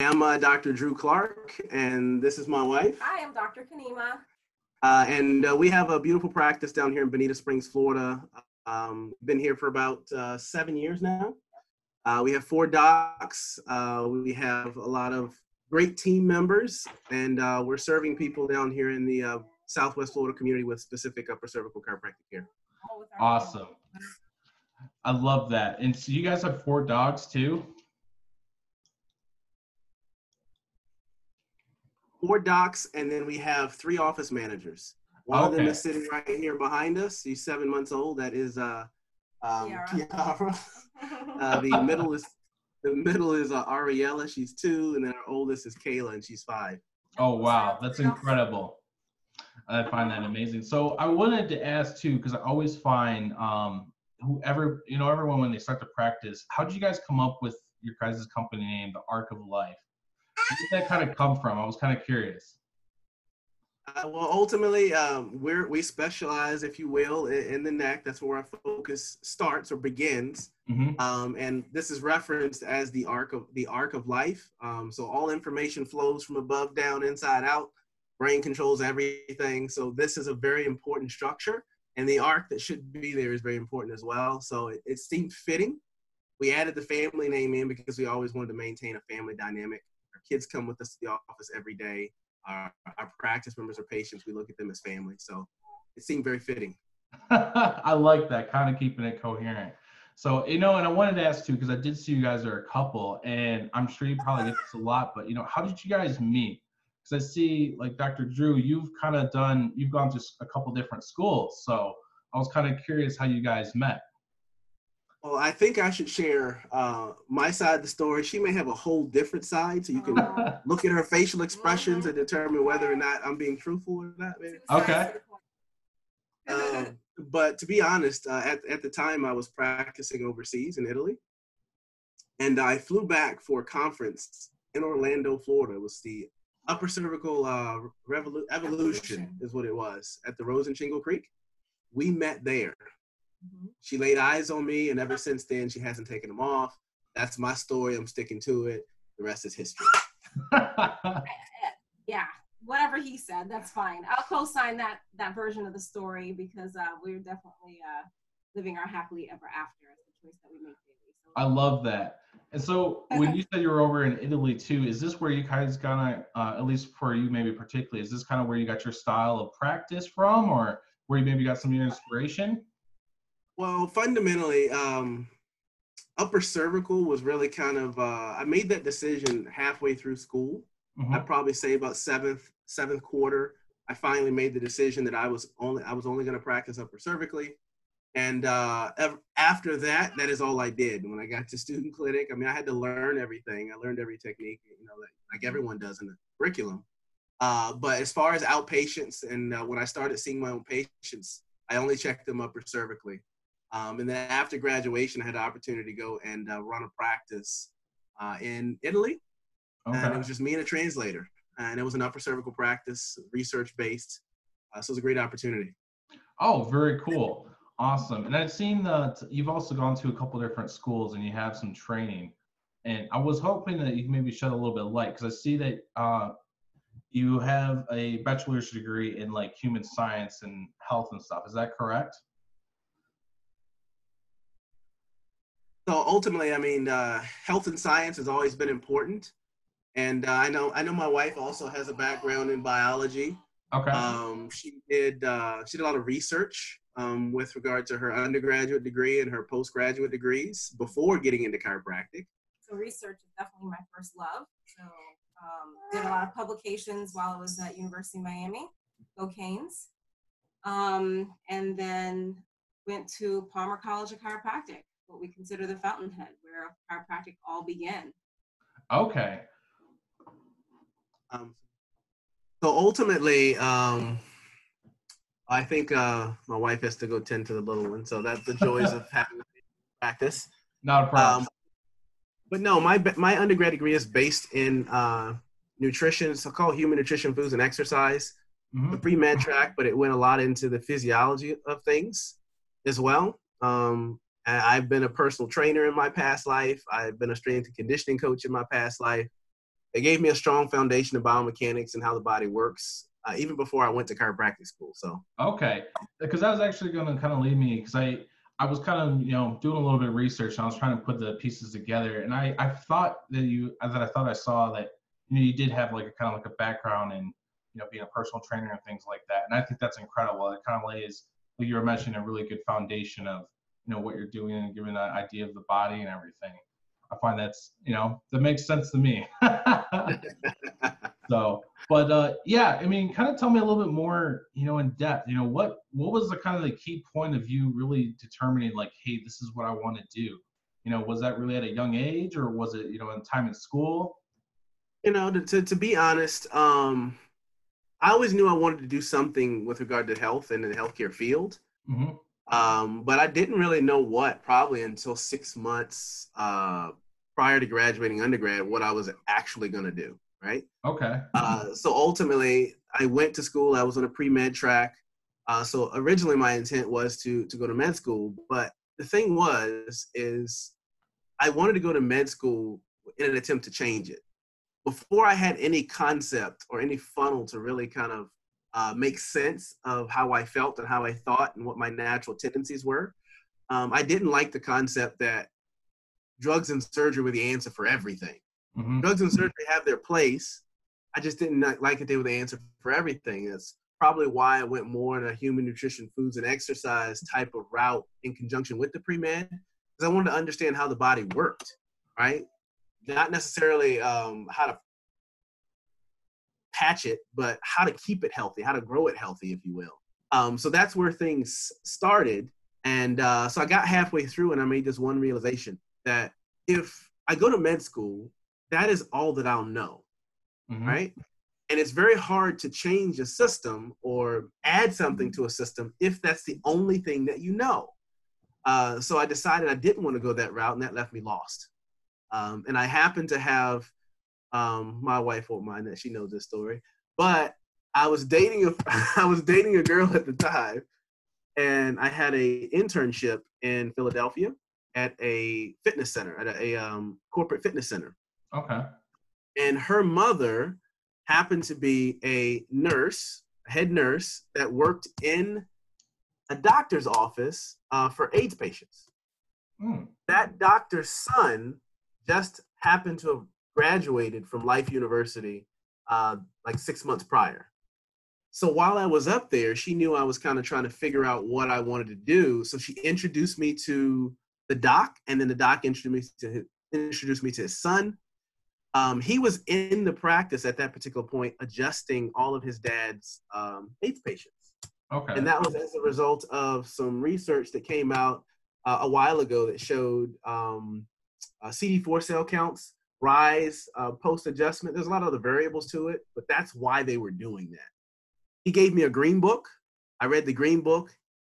am uh, Dr. Drew Clark, and this is my wife. Hi, I'm Dr. Kanema. Uh, and uh, we have a beautiful practice down here in Bonita Springs, Florida. Um, been here for about uh, seven years now. Uh, we have four docs. Uh, we have a lot of great team members, and uh, we're serving people down here in the uh, Southwest Florida community with specific upper cervical chiropractic care. all with our- Awesome. I love that. And so you guys have four dogs too? Four docs, and then we have three office managers. One of them is sitting right here behind us. He's seven months old. That is uh, um, Kiara. Kiara. Uh, the middle is the middle is uh, Ariella. She's two, and then our oldest is Kayla, and she's five. Oh wow, that's incredible. I find that amazing. So I wanted to ask too, because I always find um, whoever you know, everyone when they start to practice, how did you guys come up with your guys' company name, the Arc of Life? Where did that kind of come from? I was kind of curious. Uh, well, ultimately, um, we're we specialize, if you will, in, in the neck. That's where our focus starts or begins. hmm Um, and this is referenced as the arc of the arc of life. Um, so all information flows from above down, inside out. Brain controls everything. So this is a very important structure, and the arc that should be there is very important as well. So it, it seemed fitting. We added the family name in because we always wanted to maintain a family dynamic. Kids come with us to the office every day. Our, our practice members are patients. We look at them as family. So it seemed very fitting. I like that, kind of keeping it coherent. So, you know, and I wanted to ask too, because I did see you guys are a couple, and I'm sure you probably get this a lot, but you know, how did you guys meet? Because I see, like Dr. Drew, you've kind of done, you've gone to a couple different schools. So I was kind of curious how you guys met. Well, I think I should share uh, my side of the story. She may have a whole different side, so you can Aw. look at her facial expressions and determine whether or not I'm being truthful or not. Maybe. Okay. to the coin. Um, but to be honest, uh, at, at the time I was practicing overseas in Italy, and I flew back for a conference in Orlando, Florida. It was the Upper Cervical uh, Revolu- Evolution, Evolution. is what it was, at the Rosen Shingle Creek. We met there. Mhm. She laid eyes on me, and ever since then, she hasn't taken them off. That's my story. I'm sticking to it. The rest is history. yeah, whatever he said, that's fine. I'll co-sign that that version of the story because uh, we're definitely uh, living our happily ever after. It's the choice that we make daily. So I love that. And so when you said you were over in Italy too, is this where you guys kind of, uh, at least for you maybe particularly, is this kind of where you got your style of practice from or where you maybe got some of your inspiration? Well, fundamentally, um, upper cervical was really kind of. Uh, I made that decision halfway through school. Mhm. I'd probably say about seventh seventh quarter. I finally made the decision that I was only I was only going to practice upper cervically, and uh, ev- after that, that is all I did. When I got to student clinic, I mean, I had to learn everything. I learned every technique, you know, like, like everyone does in the curriculum. Uh, but as far as outpatients, and uh, when I started seeing my own patients, I only checked them upper cervically. Um, and then after graduation, I had the opportunity to go and uh, run a practice uh, in Italy. And it was just me and a translator. And it was an upper cervical practice, research based. Uh, so it was a great opportunity. Oh, very cool. Awesome. And I've seen that you've also gone to a couple different schools and you have some training. And I was hoping that you can maybe shed a little bit of light because I see that uh, you have a bachelor's degree in like human science and health and stuff. Is that correct? So ultimately, I mean, uh, health and science has always been important. And uh, I know I know my wife also has a background in biology. Okay. Um, she did uh, she did a lot of research um, with regard to her undergraduate degree and her postgraduate degrees before getting into chiropractic. so research is definitely my first love. So um, did a lot of publications while I was at University of Miami, go Canes, um, and then went to Palmer College of Chiropractic, what we consider the fountainhead, where chiropractic all began. okay. Um, so ultimately, um, I think uh, my wife has to go tend to the little one. So that's the joys of having practice. Not a problem. Um, but no, my my undergrad degree is based in uh, nutrition. It's called human nutrition, foods, and exercise. Mhm. The pre med track, but it went a lot into the physiology of things as well. Um, and I've been a personal trainer in my past life. I've been a strength and conditioning coach in my past life. it gave me a strong foundation of biomechanics and how the body works, uh, even before I went to chiropractic school. So okay, because that was actually going to kind of lead me because I I was kind of you know doing a little bit of research and I was trying to put the pieces together, and I I thought that you that I thought I saw that you know you did have like a kind of like a background in you know being a personal trainer and things like that, and I think that's incredible. It kind of lays like you were mentioning a really good foundation of you know what you're doing and giving an idea of the body and everything. I find that's you know that makes sense to me. so, but uh, yeah, I mean, kind of tell me a little bit more, you know, in depth. You know, what what was the kind of the key point of you really determining like, hey, this is what I want to do. You know, was that really at a young age, or was it you know in time in school? You know, to to, to be honest, um, I always knew I wanted to do something with regard to health and the healthcare field. Mm-hmm. Um, but I didn't really know what probably until six months uh, prior to graduating undergrad what I was actually going to do. Right. Okay. Uh, so ultimately, I went to school. I was on a pre med track. Uh, so originally, my intent was to to go to med school. But the thing was, is I wanted to go to med school in an attempt to change it. Before I had any concept or any funnel to really kind of uh, make sense of how I felt and how I thought and what my natural tendencies were. Um, I didn't like the concept that drugs and surgery were the answer for everything. Mm-hmm. Drugs and surgery have their place. I just didn't like it they were the answer for everything. It's probably why I went more in a human nutrition, foods, and exercise type of route in conjunction with the pre med, because I wanted to understand how the body worked, right? Not necessarily um, how to patch it, but how to keep it healthy, how to grow it healthy, if you will. Um, so that's where things started. And uh, so I got halfway through and I made this one realization that if I go to med school, that is all that I'll know, mm-hmm. right? And it's very hard to change a system or add something to a system if that's the only thing that you know. Uh, so I decided I didn't want to go that route, and that left me lost. Um, and I happened to have um, my wife won't mind that she knows this story, but I was dating a I was dating a girl at the time, and I had a internship in Philadelphia at a fitness center, at a, a um, corporate fitness center. Okay. And her mother happened to be a nurse, a head nurse that worked in a doctor's office uh, for AIDS patients. Mm. That doctor's son just happened to have graduated from Life University uh, like six months prior. So while I was up there, she knew I was kind of trying to figure out what I wanted to do. So she introduced me to the doc, and then the doc introduced me to his, introduced me to his son. Um, he was in the practice at that particular point, adjusting all of his dad's um, AIDS patients. Okay. And that was as a result of some research that came out uh, a while ago that showed um, uh, CD4 cell counts rise, uh, post adjustment. There's a lot of other variables to it, but that's why they were doing that. He gave me a green book. I read the green book.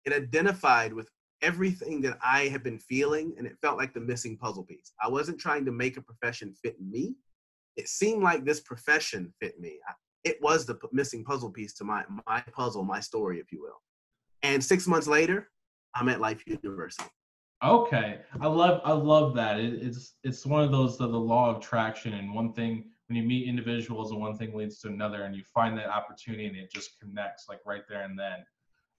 It identified with everything that I had been feeling, and it felt like the missing puzzle piece. I wasn't trying to make a profession fit me. It seemed like this profession fit me. It was the missing puzzle piece to my my puzzle, my story, if you will. And six months later, I'm at Life University. Okay, I love I love that. It, it's it's one of those the, the law of attraction, and one thing when you meet individuals, and one thing leads to another, and you find that opportunity, and it just connects like right there and then.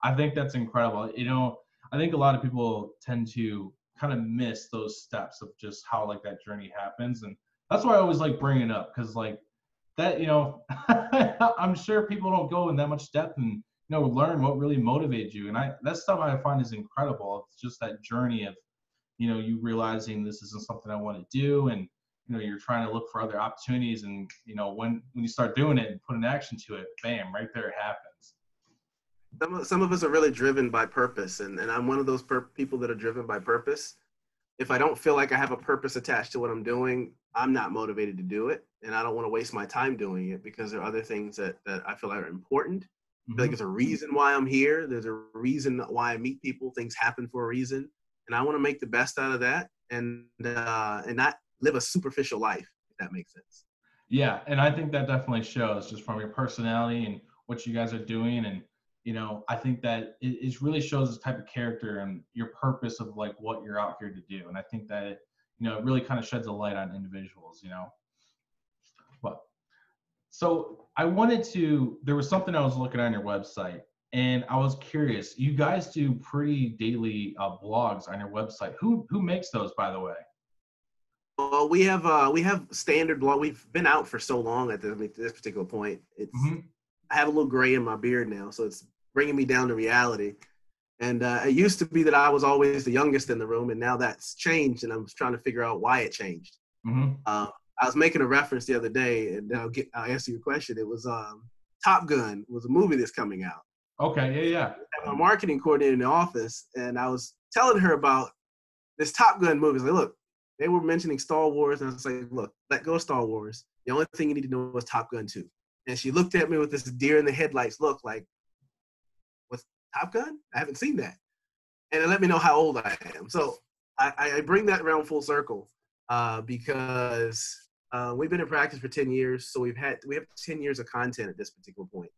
I think that's incredible. You know, I think a lot of people tend to kind of miss those steps of just how like that journey happens, and that's why I always like bringing it up because like that, you know, I'm sure people don't go in that much depth and know learn what really motivates you. And i that stuff i find is incredible. It's just that journey of you know you realizing this isn't something i want to do and you know you're trying to look for other opportunities and you know when when you start doing it and put an action to it bam right there it happens. Some of, some of us are really driven by purpose and, and i'm one of those per- people that are driven by purpose. If i don't feel like i have a purpose attached to what i'm doing i'm not motivated to do it and i don't want to waste my time doing it because there are other things that, that i feel are important I feel like there's a reason why I'm here. There's a reason why I meet people. Things happen for a reason, and I want to make the best out of that, and uh, and not live a superficial life. If that makes sense. Yeah, and I think that definitely shows just from your personality and what you guys are doing, and you know, I think that it, it really shows this type of character and your purpose of like what you're out here to do, and I think that it, you know, it really kind of sheds a light on individuals, you know. But so I wanted to. There was something I was looking on your website, and I was curious. You guys do pretty daily uh, blogs on your website. Who who makes those, by the way? Well, we have uh, we have standard blog. We've been out for so long at this, this particular point. It's Mhm. I have a little gray in my beard now, so it's bringing me down to reality. And uh, it used to be that I was always the youngest in the room, and now that's changed, and I'm trying to figure out why it changed. hmm Uh, I was making a reference the other day, and I'll get I'll answer your question. It was um, Top Gun was a movie that's coming out. Okay. Yeah. Yeah. A marketing coordinator in the office, and I was telling her about this Top Gun movie. I was like, look, they were mentioning Star Wars, and I was like, look, let go of Star Wars. The only thing you need to know is Top Gun 2. And she looked at me with this deer in the headlights look, like, what's Top Gun? I haven't seen that. And it let me know how old I am. So I, I bring that around full circle uh, because uh, we've been in practice for 10 years. So we've had, we have 10 years of content at this particular point.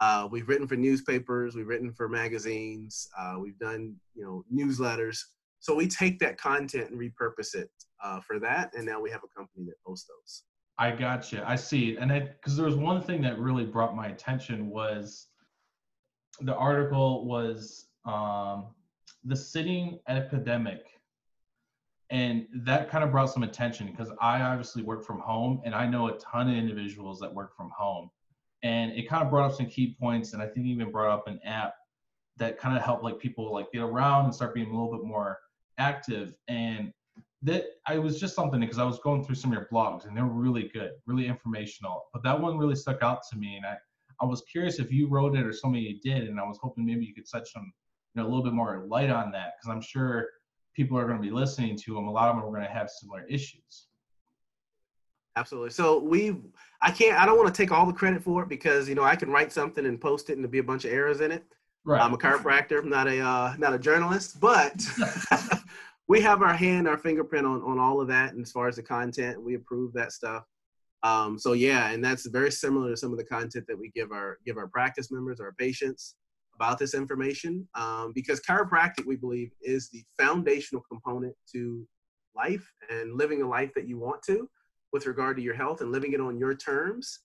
Uh, we've written for newspapers, we've written for magazines, uh, we've done you know newsletters. So we take that content and repurpose it uh, for that, and now we have a company that posts those. I gotcha. I see. And because there was one thing that really brought my attention was the article was um, the sitting epidemic. And that kind of brought some attention because I obviously work from home and I know a ton of individuals that work from home. And it kind of brought up some key points. And I think even brought up an app that kind of helped like people like get around and start being a little bit more active. And that I was just something because I was going through some of your blogs and they're really good, really informational. But that one really stuck out to me, and I I was curious if you wrote it or somebody did, and I was hoping maybe you could set some you know a little bit more light on that because I'm sure people are going to be listening to them. A lot of them are going to have similar issues. Absolutely. So we, I can't, I don't want to take all the credit for it because you know I can write something and post it and there'll be a bunch of errors in it. Right. I'm a chiropractor, not a uh, not a journalist, but we have our hand, our fingerprint on on all of that. And as far as the content, we approve that stuff. Um, so yeah, and that's very similar to some of the content that we give our give our practice members, our patients about this information. Um, because chiropractic, we believe, is the foundational component to life and living a life that you want to, with regard to your health and living it on your terms.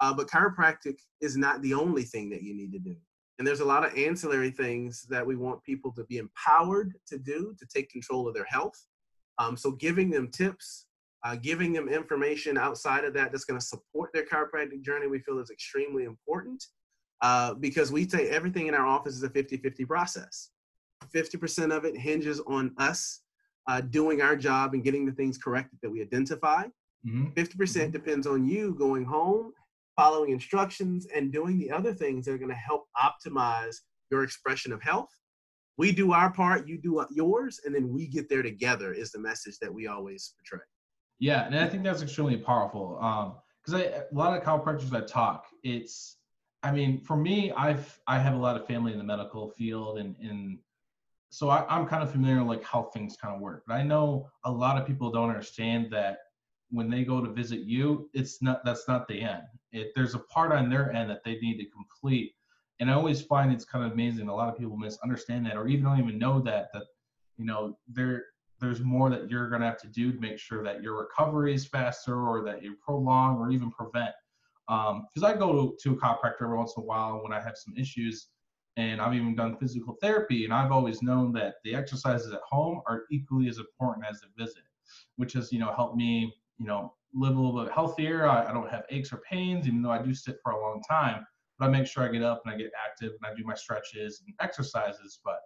Uh, but chiropractic is not the only thing that you need to do. And there's a lot of ancillary things that we want people to be empowered to do to take control of their health. Um, so giving them tips, uh, giving them information outside of that that's going to support their chiropractic journey, we feel is extremely important uh, because we say everything in our office is a 50-50 process. 50% of it hinges on us uh, doing our job and getting the things corrected that we identify. hmm 50% depends on you going home, following instructions, and doing the other things that are going to help optimize your expression of health. We do our part, you do yours, and then we get there together, is the message that we always portray. Yeah, and I think that's extremely powerful. Um, because I a lot of chiropractors I talk, it's I mean, for me, I've I have a lot of family in the medical field and and so I, I'm kind of familiar like how things kind of work. But I know a lot of people don't understand that when they go to visit you, it's not that's not the end. It there's a part on their end that they need to complete. And I always find it's kind of amazing. A lot of people misunderstand that or even don't even know that that you know they're there's more that you're going to have to do to make sure that your recovery is faster or that you prolong or even prevent. Um, because I go to, to a chiropractor every once in a while when I have some issues, and I've even done physical therapy, and I've always known that the exercises at home are equally as important as the visit, which has you know helped me you know live a little bit healthier. I, I don't have aches or pains, even though I do sit for a long time. But I make sure I get up and I get active and I do my stretches and exercises. But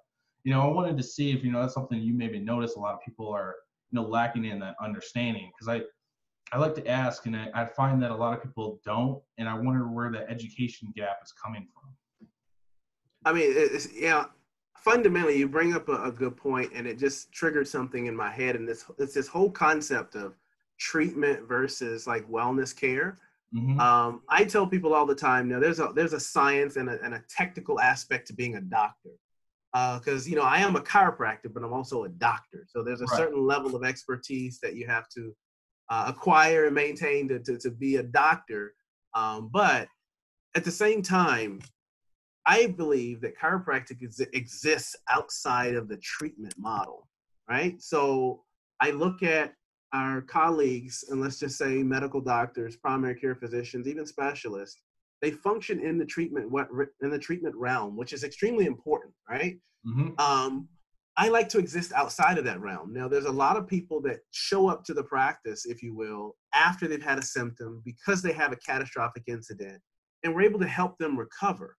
you know, I wanted to see if you know that's something you maybe notice a lot of people are you know lacking in that understanding because I I like to ask and I, I find that a lot of people don't and I wonder where the education gap is coming from. I mean, it's, yeah, fundamentally, you bring up a, a good point, and it just triggered something in my head. And this, it's this whole concept of treatment versus like wellness care. Mhm. Um, I tell people all the time, now there's a there's a science and a, and a technical aspect to being a doctor, because you know I am a chiropractor, but I'm also a doctor. So there's a Right. certain level of expertise that you have to uh, acquire and maintain to, to to be a doctor. Um, but at the same time, I believe that chiropractic is, exists outside of the treatment model, right? So I look at our colleagues, and let's just say medical doctors, primary care physicians, even specialists, they function in the treatment what in the treatment realm, which is extremely important, right? Mm-hmm. Um, I like to exist outside of that realm. Now, there's a lot of people that show up to the practice, if you will, after they've had a symptom because they have a catastrophic incident, and we're able to help them recover.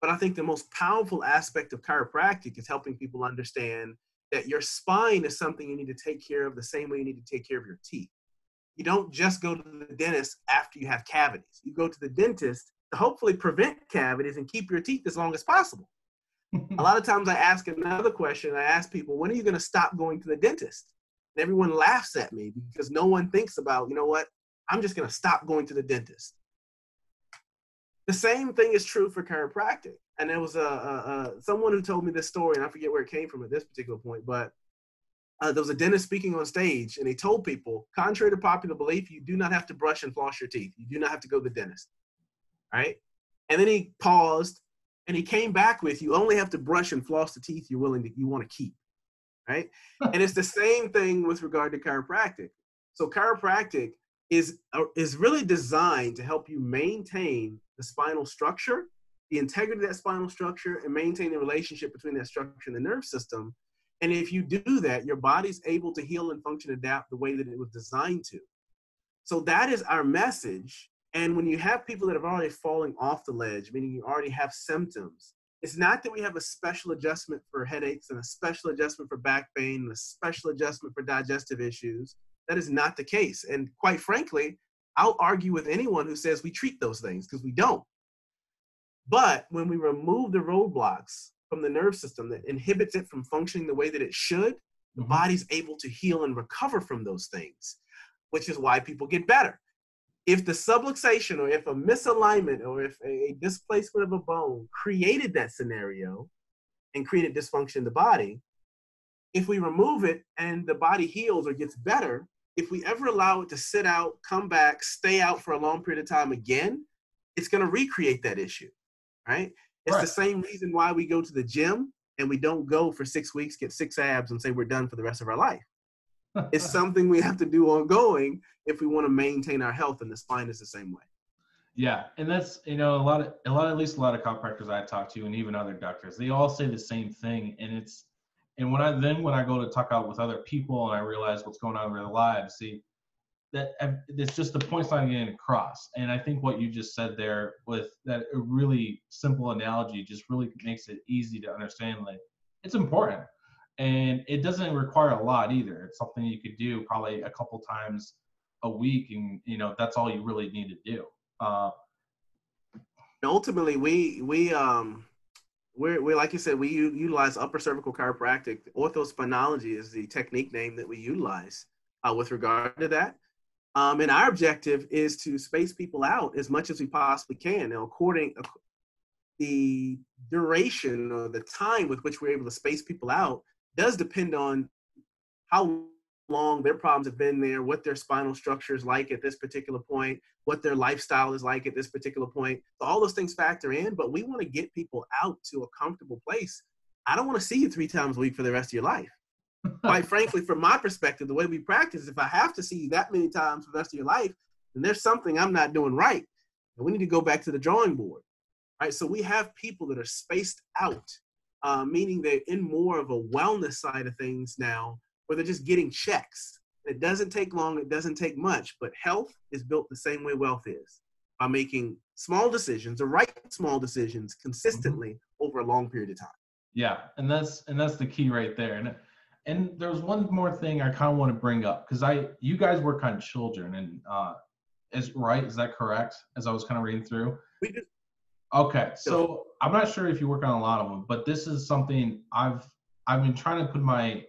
But I think the most powerful aspect of chiropractic is helping people understand that your spine is something you need to take care of the same way you need to take care of your teeth. You don't just go to the dentist after you have cavities. You go to the dentist to hopefully prevent cavities and keep your teeth as long as possible. A lot of times I ask another question. I ask people, when are you going to stop going to the dentist? And everyone laughs at me because no one thinks about, you know what? I'm just going to stop going to the dentist. The same thing is true for chiropractic. And there was a, a, a someone who told me this story, and I forget where it came from at this particular point, but uh, there was a dentist speaking on stage, and he told people, contrary to popular belief, you do not have to brush and floss your teeth. You do not have to go to the dentist. Right? And then he paused and he came back with you only have to brush and floss the teeth you're willing to you want to keep right? And it's the same thing with regard to chiropractic. So chiropractic is uh, is really designed to help you maintain the spinal structure the integrity of that spinal structure and maintain the relationship between that structure and the nerve system. And if you do that your body's able to heal and function adapt the way that it was designed to. So that is our message and when you have people that have already fallen off the ledge, meaning you already have symptoms, it's not that we have a special adjustment for headaches and a special adjustment for back pain and a special adjustment for digestive issues. That is not the case. And quite frankly, I'll argue with anyone who says we treat those things because we don't. But when we remove the roadblocks from the nerve system that inhibits it from functioning the way that it should, the mm-hmm. body's able to heal and recover from those things, which is why people get better if the subluxation or if a misalignment or if a displacement of a bone created that scenario and created dysfunction in the body, if we remove it and the body heals or gets better, if we ever allow it to sit out, come back, stay out for a long period of time again, it's going to recreate that issue, right? It's right. the same reason why we go to the gym and we don't go for six weeks, get six abs, and say we're done for the rest of our life it's something we have to do ongoing if we want to maintain our health and the spine is the same way. Yeah and that's you know a lot of a lot at least a lot of chiropractors i talk to and even other doctors they all say the same thing and it's and when i then when i go to talk out with other people and i realize what's going on in their lives see that it's just the points not getting across and i think what you just said there with that really simple analogy just really makes it easy to understand like it's important and it doesn't require a lot either. It's something you could do probably a couple times a week and you know that's all you really need to do. Uh, ultimately we we um we're, we like you said we utilize upper cervical chiropractic. Orthospinology is the technique name that we utilize uh, with regard to that. Um, and our objective is to space people out as much as we possibly can. Now according the duration or the time with which we're able to space people out does depend on how long their problems have been there, what their spinal structure is like at this particular point, what their lifestyle is like at this particular point. So all those things factor in, but we want to get people out to a comfortable place. I don't want to see you three times a week for the rest of your life. Quite frankly, from my perspective, the way we practice, if I have to see you that many times for the rest of your life, then there's something I'm not doing right. And we need to go back to the drawing board. Right. So we have people that are spaced out uh, meaning they're in more of a wellness side of things now, where they're just getting checks. It doesn't take long, it doesn't take much, but health is built the same way wealth is by making small decisions, the right small decisions consistently mm-hmm. over a long period of time. Yeah, and that's and that's the key right there. And and there's one more thing I kind of want to bring up because I you guys work on children and uh, is right? Is that correct? As I was kind of reading through. We do. Okay, so I'm not sure if you work on a lot of them, but this is something I've I've been trying to put my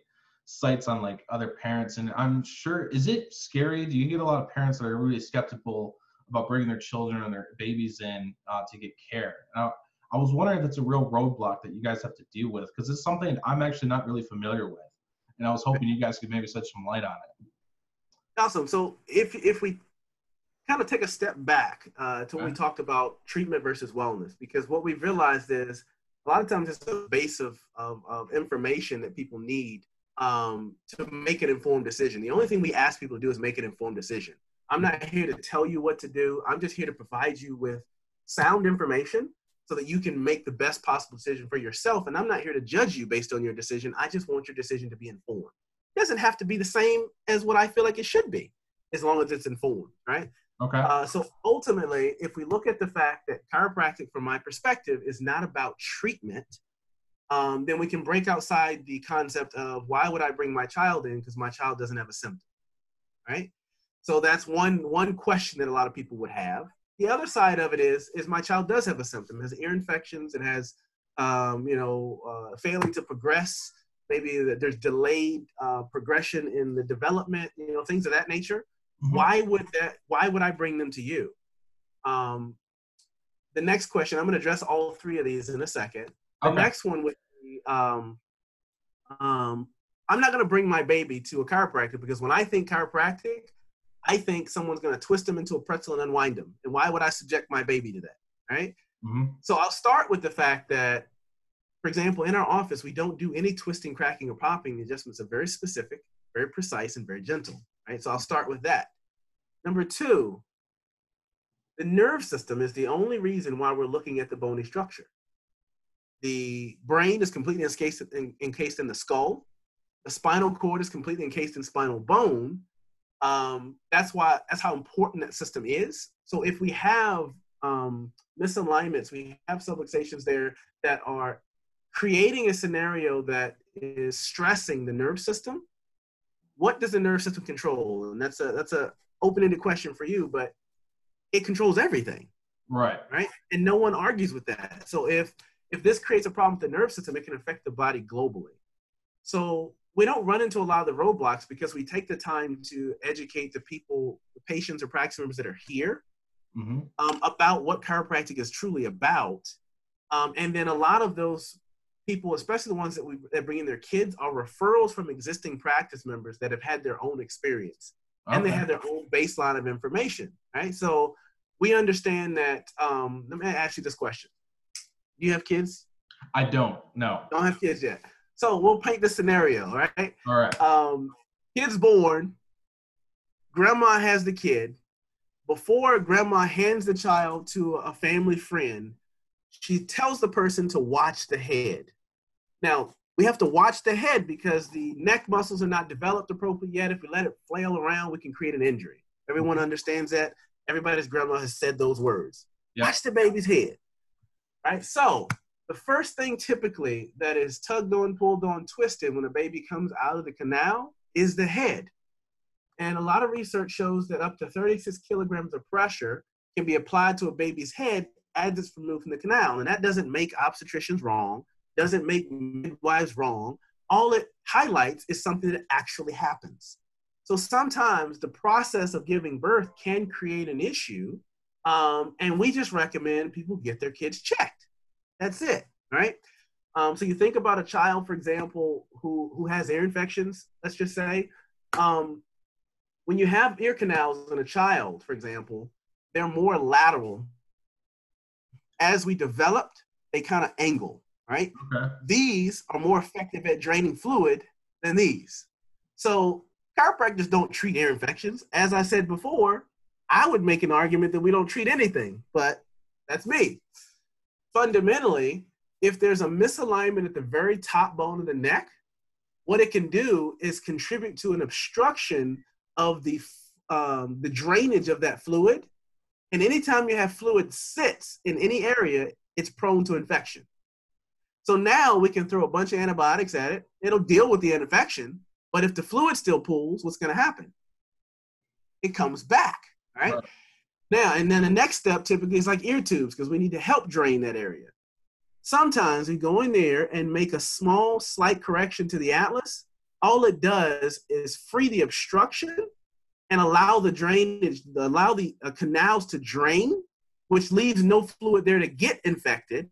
sights on like other parents, and I'm sure is it scary? Do you get a lot of parents that are really skeptical about bringing their children and their babies in uh, to get care? Now, I was wondering if it's a real roadblock that you guys have to deal with because it's something I'm actually not really familiar with, and I was hoping you guys could maybe shed some light on it. Awesome. So if if we kind of take a step back uh, to when we talked about treatment versus wellness, because what we've realized is a lot of times it's a base of, of, of information that people need um, to make an informed decision. The only thing we ask people to do is make an informed decision. I'm not here to tell you what to do. I'm just here to provide you with sound information so that you can make the best possible decision for yourself. And I'm not here to judge you based on your decision. I just want your decision to be informed. It doesn't have to be the same as what I feel like it should be, as long as it's informed, right? Okay. Uh, so ultimately, if we look at the fact that chiropractic, from my perspective, is not about treatment, um, then we can break outside the concept of why would I bring my child in because my child doesn't have a symptom, right? So that's one one question that a lot of people would have. The other side of it is is my child does have a symptom, has ear infections, and has um, you know uh, failing to progress. Maybe there's delayed uh, progression in the development, you know, things of that nature. Mhm. Why would that? Why would I bring them to you? Um, the next question, I'm going to address all three of these in a second. The Okay. next one would be, um, um, I'm not going to bring my baby to a chiropractor because when I think chiropractic, I think someone's going to twist them into a pretzel and unwind them And why would I subject my baby to that? Right. Mhm. So I'll start with the fact that, for example, in our office, we don't do any twisting, cracking, or popping. The adjustments are very specific, very precise, and very gentle. Right. So I'll start with that. Number two, the nerve system is the only reason why we're looking at the bony structure. The brain is completely encased in, encased in the skull. The spinal cord is completely encased in spinal bone. Um, that's why that's how important that system is. So if we have um, misalignments, we have subluxations there that are creating a scenario that is stressing the nerve system. What does the nerve system control? And that's a that's a open-ended question for you, but it controls everything Right. right? And no one argues with that. So if if this creates a problem with the nerve system, it can affect the body globally. So we don't run into a lot of the roadblocks because we take the time to educate the people, the patients or practice members that are here hmm um, about what chiropractic is truly about. Um, and then a lot of those people, especially the ones that we that bring in their kids, are referrals from existing practice members that have had their own experience and they have their own baseline of information, right? So we understand that. Um, let me ask you this question: Do you have kids? I don't. No. Don't have kids yet. So we'll paint the scenario, right? All right. Um, kid's born. Grandma has the kid. Before grandma hands the child to a family friend, she tells the person to watch the head. Now, we have to watch the head because the neck muscles are not developed appropriately yet. If we let it flail around, we can create an injury. Everyone mm-hmm. understands that. Everybody's grandma has said those words. Yeah. Watch the baby's head. Right? So, the first thing typically that is tugged on, pulled on, twisted when a baby comes out of the canal is the head. And a lot of research shows that up to 36 kilograms of pressure can be applied to a baby's head as it's removed from the canal. And that doesn't make obstetricians wrong, doesn't make midwives wrong. All it highlights is something that actually happens. So sometimes the process of giving birth can create an issue. Um, and we just recommend people get their kids checked. That's it, right? Um, so you think about a child, for example, who, who has ear infections, let's just say. Um, when you have ear canals in a child, for example, they're more lateral. As we developed, they kind of angle, right? Okay. These are more effective at draining fluid than these. So chiropractors don't treat ear infections. As I said before, I would make an argument that we don't treat anything, but that's me. Fundamentally, if there's a misalignment at the very top bone of the neck, what it can do is contribute to an obstruction of the um, the drainage of that fluid. And anytime you have fluid sits in any area, it's prone to infection. So now we can throw a bunch of antibiotics at it. It'll deal with the infection, but if the fluid still pools, what's going to happen? It comes back, right? Right. Now, and then the next step typically is like ear tubes because we need to help drain that area. Sometimes we go in there and make a small, slight correction to the atlas. All it does is free the obstruction and allow the drainage, allow the uh, canals to drain, which leaves no fluid there to get infected.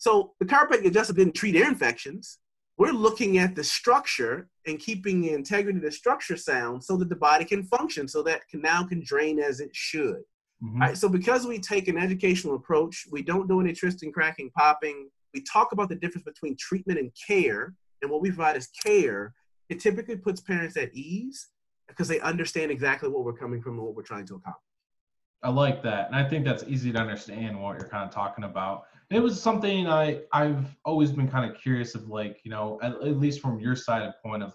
So the chiropractic adjuster didn't treat ear infections. We're looking at the structure and keeping the integrity of the structure sound so that the body can function, so that canal can drain as it should. Mhm. All right, so because we take an educational approach, we don't do any twisting, cracking, popping. We talk about the difference between treatment and care, and what we provide is care. it typically puts parents at ease because they understand exactly what we're coming from and what we're trying to accomplish. I like that, and I think that's easy to understand what you're kind of talking about. It was something I I've always been kind of curious of, like you know, at, at least from your side of point of,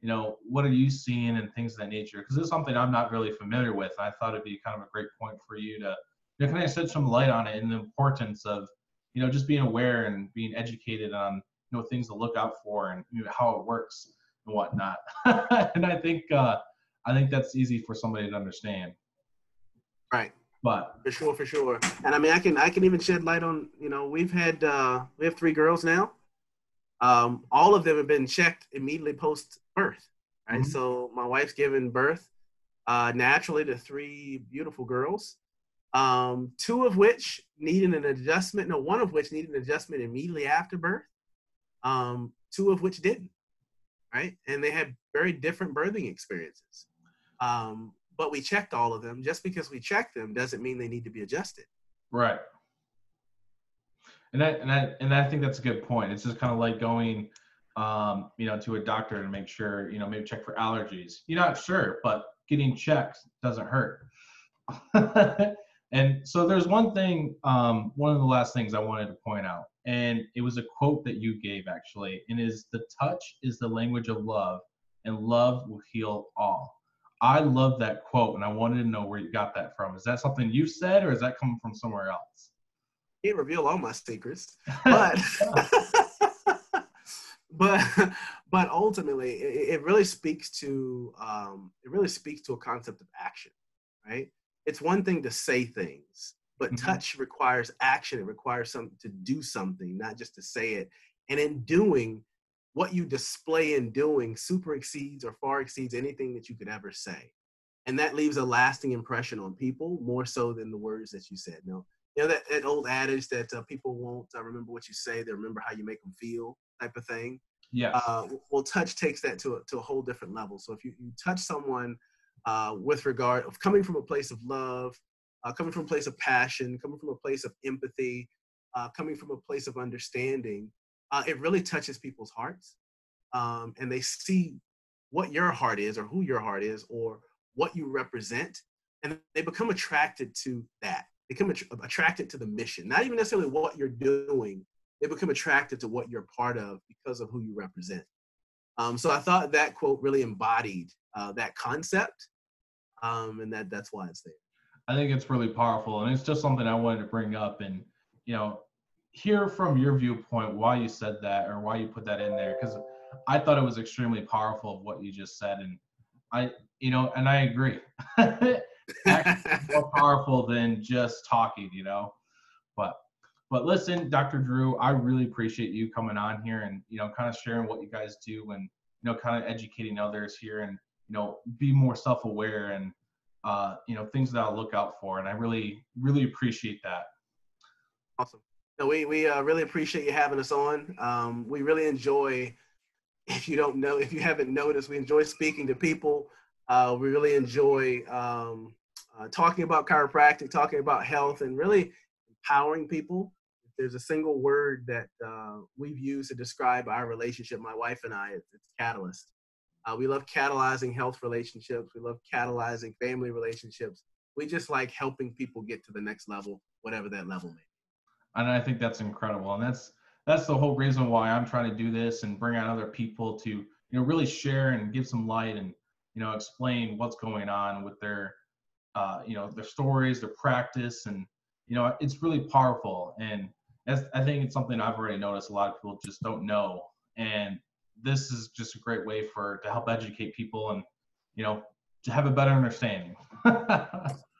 you know, what are you seeing and things of that nature? Because it's something I'm not really familiar with. I thought it'd be kind of a great point for you to, you know, kind of shed some light on it and the importance of, you know, just being aware and being educated on, you know, things to look out for and you know, how it works and whatnot. and I think uh, I think that's easy for somebody to understand. Right. But for sure, for sure. And I mean, I can I can even shed light on. You know, we've had uh, we have three girls now. Um, all of them have been checked immediately post birth. Right. Mm-hmm. So my wife's given birth uh, naturally to three beautiful girls. Um, two of which needed an adjustment. No, one of which needed an adjustment immediately after birth. Um, two of which didn't. Right. And they had very different birthing experiences. Um, but we checked all of them. Just because we checked them doesn't mean they need to be adjusted. Right. And I and I and I think that's a good point. It's just kind of like going, um, you know, to a doctor to make sure, you know, maybe check for allergies. You're not sure, but getting checked doesn't hurt. and so there's one thing, um, one of the last things I wanted to point out, and it was a quote that you gave actually, and is the touch is the language of love, and love will heal all. I love that quote, and I wanted to know where you got that from. Is that something you said, or is that coming from somewhere else? Can't reveal all my secrets, but but but ultimately, it, it really speaks to um, it really speaks to a concept of action, right? It's one thing to say things, but mm-hmm. touch requires action. It requires something to do something, not just to say it. And in doing, what you display in doing super exceeds or far exceeds anything that you could ever say. And that leaves a lasting impression on people more so than the words that you said. Know, you know that, that old adage that uh, people won't uh, remember what you say, they remember how you make them feel type of thing. Yeah. Uh, well, touch takes that to a, to a whole different level. So if you, you touch someone uh, with regard of coming from a place of love, uh, coming from a place of passion, coming from a place of empathy, uh, coming from a place of understanding, uh, it really touches people's hearts um, and they see what your heart is or who your heart is or what you represent and they become attracted to that. They become attracted to the mission not even necessarily what you're doing they become attracted to what you're part of because of who you represent. Um, so i thought that quote really embodied uh, that concept um, and that that's why it's there. I think it's really powerful and it's just something i wanted to bring up and you know hear from your viewpoint why you said that or why you put that in there because I thought it was extremely powerful of what you just said, and I, you know, and I agree. more powerful than just talking, you know. But but listen, Dr. Drew, I really appreciate you coming on here and you know, kind of sharing what you guys do and you know, kind of educating others here and you know, be more self-aware and uh, you know, things that I'll look out for. And I really, really appreciate that. Awesome. No, we we uh, really appreciate you having us on. Um, we really enjoy. If you don't know, if you haven't noticed, we enjoy speaking to people. Uh, we really enjoy um, uh, talking about chiropractic, talking about health, and really empowering people. If there's a single word that uh, we've used to describe our relationship, my wife and I, it's, it's catalyst. Uh, we love catalyzing health relationships. We love catalyzing family relationships. We just like helping people get to the next level, whatever that level may be and I think that's incredible. And that's that's the whole reason why I'm trying to do this and bring out other people to you know really share and give some light and you know explain what's going on with their uh, you know their stories, their practice, and you know it's really powerful. And as I think it's something I've already noticed a lot of people just don't know. And this is just a great way for to help educate people and you know to have a better understanding.